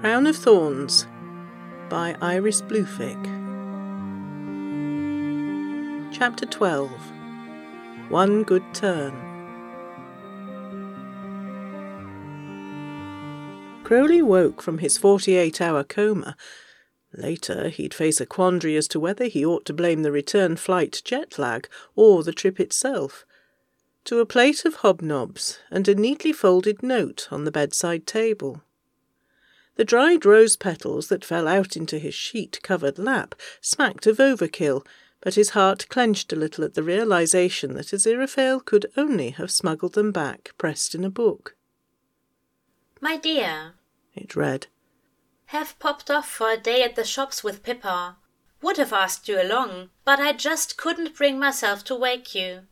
Crown of Thorns by Iris Bluefick. Chapter 12 One Good Turn. Crowley woke from his 48 hour coma. Later, he'd face a quandary as to whether he ought to blame the return flight jet lag or the trip itself. To a plate of hobnobs and a neatly folded note on the bedside table. The dried rose petals that fell out into his sheet covered lap smacked of overkill, but his heart clenched a little at the realization that Aziraphale could only have smuggled them back pressed in a book. My dear, it read, have popped off for a day at the shops with Pippa. Would have asked you along, but I just couldn't bring myself to wake you.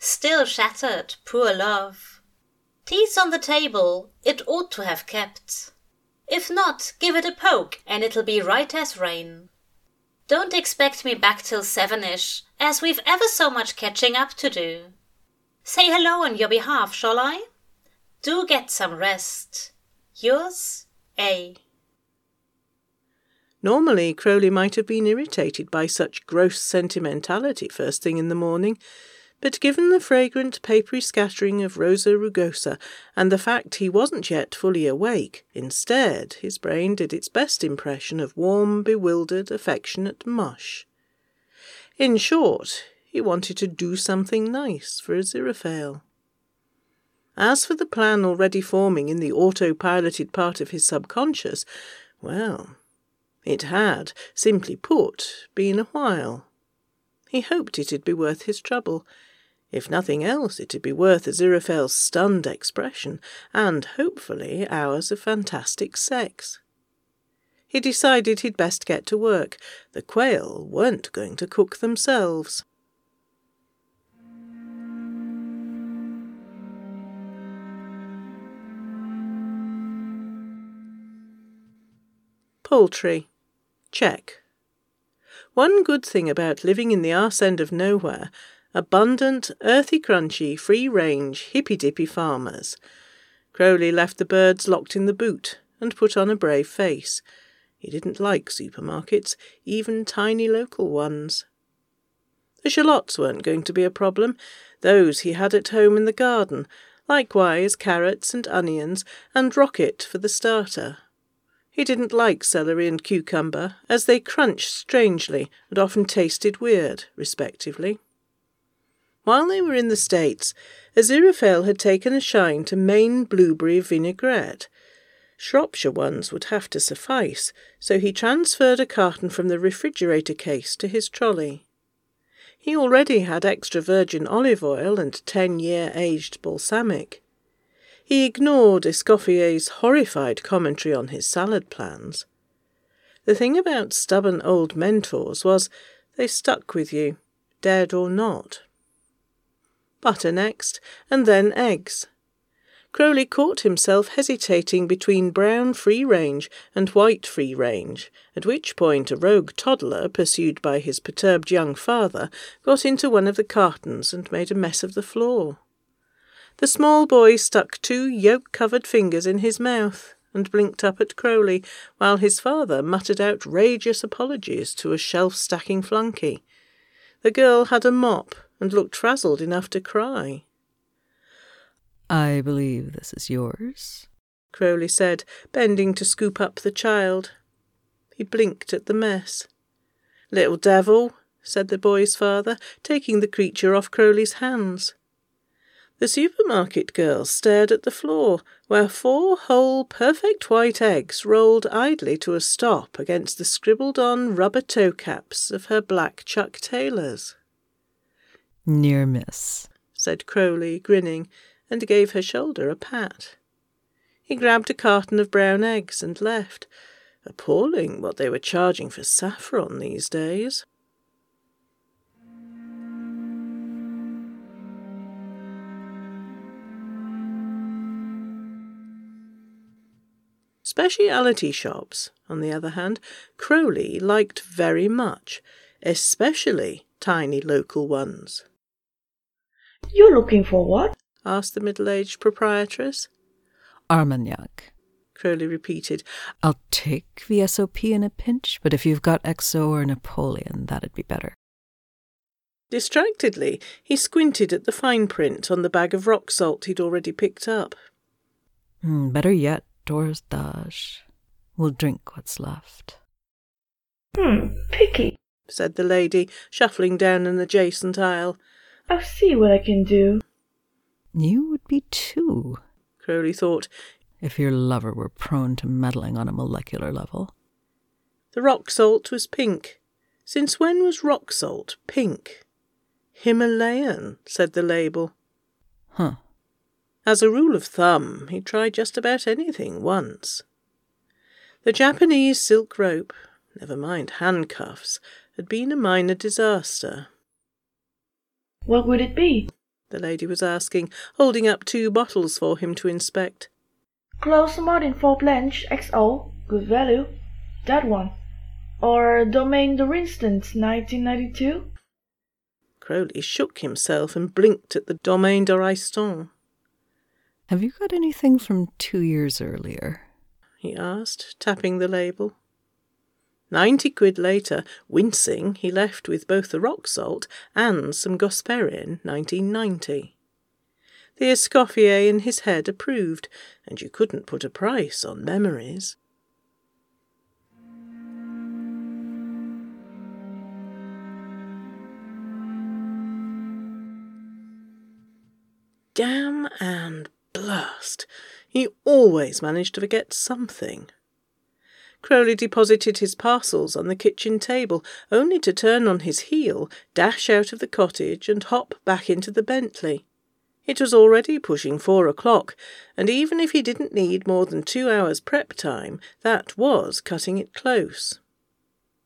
Still shattered, poor love. Tea's on the table, it ought to have kept. If not, give it a poke and it'll be right as rain. Don't expect me back till sevenish, as we've ever so much catching up to do. Say hello on your behalf, shall I? Do get some rest. Yours, A. Normally, Crowley might have been irritated by such gross sentimentality first thing in the morning, but given the fragrant papery scattering of Rosa rugosa and the fact he wasn't yet fully awake, instead his brain did its best impression of warm, bewildered, affectionate mush. In short, he wanted to do something nice for Aziraphale. As for the plan already forming in the autopiloted part of his subconscious, well, it had, simply put, been a while. He hoped it'd be worth his trouble. If nothing else, it'd be worth Aziraphale's stunned expression, and, hopefully, hours of fantastic sex. He decided he'd best get to work. The quail weren't going to cook themselves. Poultry. Check. One good thing about living in the arse end of nowhere abundant, earthy crunchy, free range, hippy dippy farmers. Crowley left the birds locked in the boot and put on a brave face. He didn't like supermarkets, even tiny local ones. The shallots weren't going to be a problem. Those he had at home in the garden, likewise carrots and onions, and rocket for the starter. He didn't like celery and cucumber, as they crunched strangely and often tasted weird, respectively. While they were in the States, Aziraphale had taken a shine to Maine blueberry vinaigrette. Shropshire ones would have to suffice, so he transferred a carton from the refrigerator case to his trolley. He already had extra virgin olive oil and ten year aged balsamic. He ignored Escoffier's horrified commentary on his salad plans. The thing about stubborn old mentors was they stuck with you, dead or not butter next, and then eggs. Crowley caught himself hesitating between brown free range and white free range, at which point a rogue toddler, pursued by his perturbed young father, got into one of the cartons and made a mess of the floor. The small boy stuck two yolk covered fingers in his mouth and blinked up at Crowley, while his father muttered outrageous apologies to a shelf stacking flunkey. The girl had a mop and looked frazzled enough to cry. I believe this is yours, Crowley said, bending to scoop up the child. He blinked at the mess. Little devil, said the boy's father, taking the creature off Crowley's hands. The supermarket girl stared at the floor, where four whole, perfect white eggs rolled idly to a stop against the scribbled on rubber toe caps of her black Chuck Taylors. Near miss, said Crowley, grinning, and gave her shoulder a pat. He grabbed a carton of brown eggs and left. Appalling what they were charging for saffron these days. Speciality shops, on the other hand, Crowley liked very much, especially tiny local ones. You're looking for what? asked the middle aged proprietress. Armagnac, Crowley repeated. I'll take VSOP in a pinch, but if you've got XO or Napoleon, that'd be better. Distractedly, he squinted at the fine print on the bag of rock salt he'd already picked up. Mm, better yet, Hors d'Age. We'll drink what's left. Hmm, picky, said the lady, shuffling down an adjacent aisle. I'll see what I can do. You would be too, Crowley thought, if your lover were prone to meddling on a molecular level. The rock salt was pink. Since when was rock salt pink? Himalayan, said the label. Huh. As a rule of thumb, he tried just about anything once. The Japanese silk rope, never mind handcuffs, had been a minor disaster. What would it be? The lady was asking, holding up two bottles for him to inspect. Clos Martin Folle Blanche XO, good value. That one. Or Domaine de Rinstant, 1992? Crowley shook himself and blinked at the Domaine de Riston. Have you got anything from two years earlier? he asked, tapping the label. Ninety quid later, wincing, he left with both the rock salt and some Gosperin 1990. The Escoffier in his head approved, and you couldn't put a price on memories. Damn and blast! He always managed to forget something. Crowley deposited his parcels on the kitchen table, only to turn on his heel, dash out of the cottage, and hop back into the Bentley. It was already pushing four o'clock, and even if he didn't need more than two hours prep time, that was cutting it close.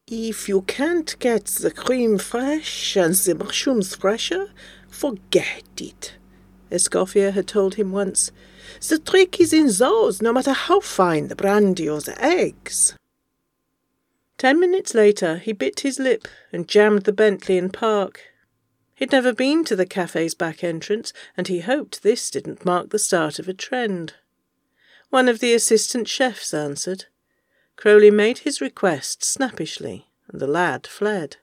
If you can't get the cream fresh and the mushrooms fresher, forget it, Escoffier had told him once. The trick is in those, no matter how fine the brandy or the eggs. Ten minutes later, he bit his lip and jammed the Bentley in park. He'd never been to the cafe's back entrance, and he hoped this didn't mark the start of a trend. One of the assistant chefs answered. Crowley made his request snappishly, and the lad fled.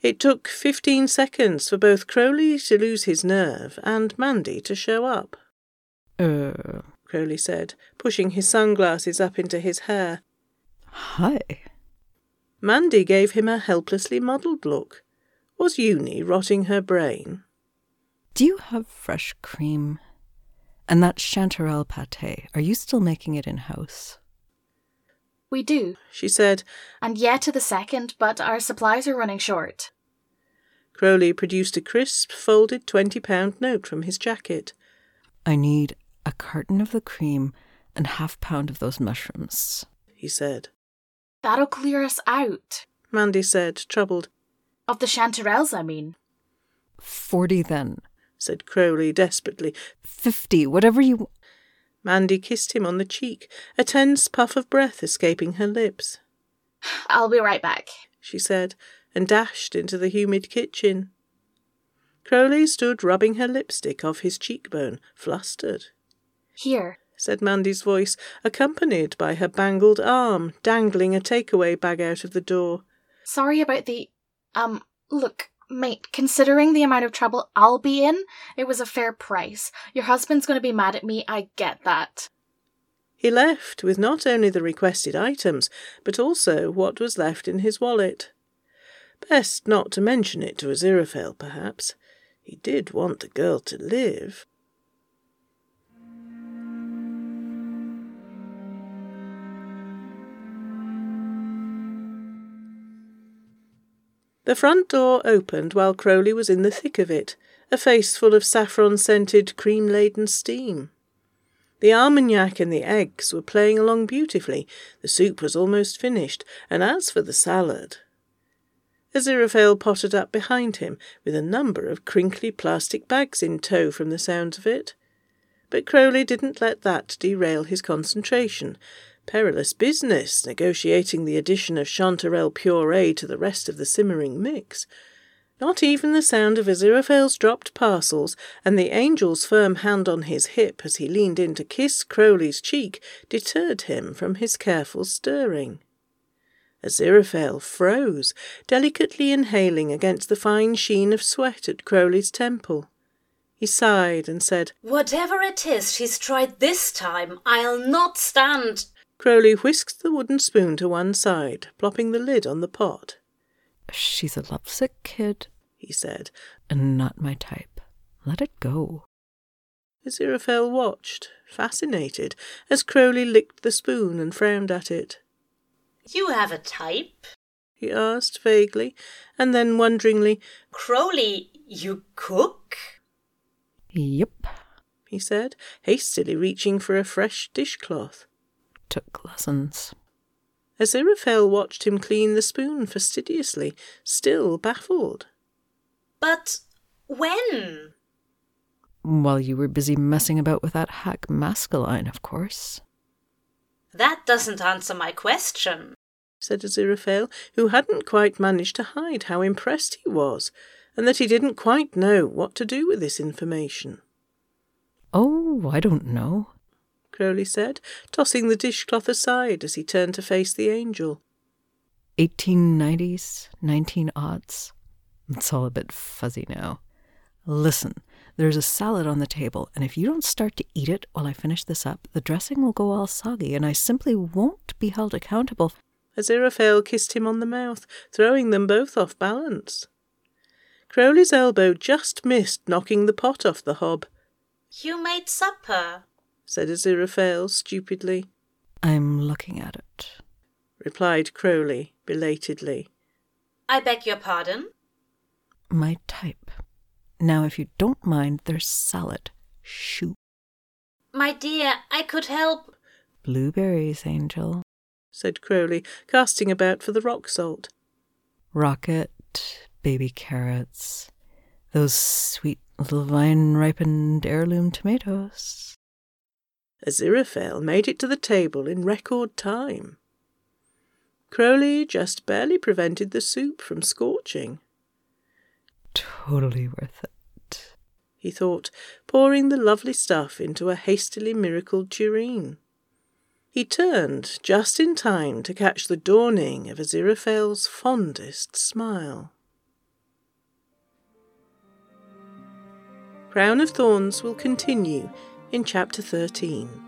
It took fifteen seconds for both Crowley to lose his nerve and Mandy to show up. Uh, Crowley said, pushing his sunglasses up into his hair. hi. Mandy gave him a helplessly muddled look. Was Uni rotting her brain? Do you have fresh cream? And that chanterelle pate, are you still making it in house? We do, She said. and yet to the second, but our supplies are running short. Crowley produced a crisp, folded twenty pound note from his jacket. I need a carton of the cream and half pound of those mushrooms. He said. That'll clear us out. Mandy said, troubled. Of the chanterelles, I mean. Forty then. Said Crowley desperately. Fifty, whatever you. Mandy kissed him on the cheek, a tense puff of breath escaping her lips. I'll be right back. She said, and dashed into the humid kitchen. Crowley stood rubbing her lipstick off his cheekbone, flustered. Here. said Mandy's voice, accompanied by her bangled arm dangling a takeaway bag out of the door. Sorry about the. Um, look, mate, considering the amount of trouble I'll be in, it was a fair price. Your husband's going to be mad at me, I get that. He left with not only the requested items, but also what was left in his wallet. Best not to mention it to Aziraphale, perhaps. He did want the girl to live. The front door opened while Crowley was in the thick of it, a face full of saffron scented, cream laden steam. The Armagnac and the eggs were playing along beautifully, the soup was almost finished, and as for the salad. Aziraphale pottered up behind him, with a number of crinkly plastic bags in tow from the sounds of it. But Crowley didn't let that derail his concentration. Perilous business, negotiating the addition of chanterelle puree to the rest of the simmering mix. Not even the sound of Aziraphale's dropped parcels and the angel's firm hand on his hip as he leaned in to kiss Crowley's cheek deterred him from his careful stirring. Aziraphale froze, delicately inhaling against the fine sheen of sweat at Crowley's temple. He sighed and said, Whatever it is she's tried this time, I'll not stand. Crowley whisked the wooden spoon to one side, plopping the lid on the pot. She's a lovesick kid, he said, and not my type. Let it go. Aziraphale watched, fascinated, as Crowley licked the spoon and frowned at it. You have a type? he asked vaguely, and then wonderingly, Crowley, you cook? Yep. he said, hastily reaching for a fresh dishcloth. Took lessons. Aziraphale watched him clean the spoon fastidiously, still baffled. But when? While you were busy messing about with that hack Maskelyne, of course. That doesn't answer my question, said Aziraphale, who hadn't quite managed to hide how impressed he was, and that he didn't quite know what to do with this information. Oh, I don't know, Crowley said, tossing the dishcloth aside as he turned to face the angel. 1890s, 19 odds. It's all a bit fuzzy now. Listen, there's a salad on the table, and if you don't start to eat it while I finish this up, the dressing will go all soggy, and I simply won't be held accountable. Aziraphale kissed him on the mouth, throwing them both off balance. Crowley's elbow just missed knocking the pot off the hob. You made supper, said Aziraphale stupidly. I'm looking at it, replied Crowley belatedly. I beg your pardon? My type. Now, if you don't mind, there's salad. Shoot. My dear, I could help. Blueberries, Angel, said Crowley, casting about for the rock salt. Rocket, baby carrots, those sweet little vine ripened heirloom tomatoes. Aziraphale made it to the table in record time. Crowley just barely prevented the soup from scorching. Totally worth it, he thought, pouring the lovely stuff into a hastily miracled tureen. He turned just in time to catch the dawning of Aziraphale's fondest smile. Crown of Thorns will continue in chapter 13.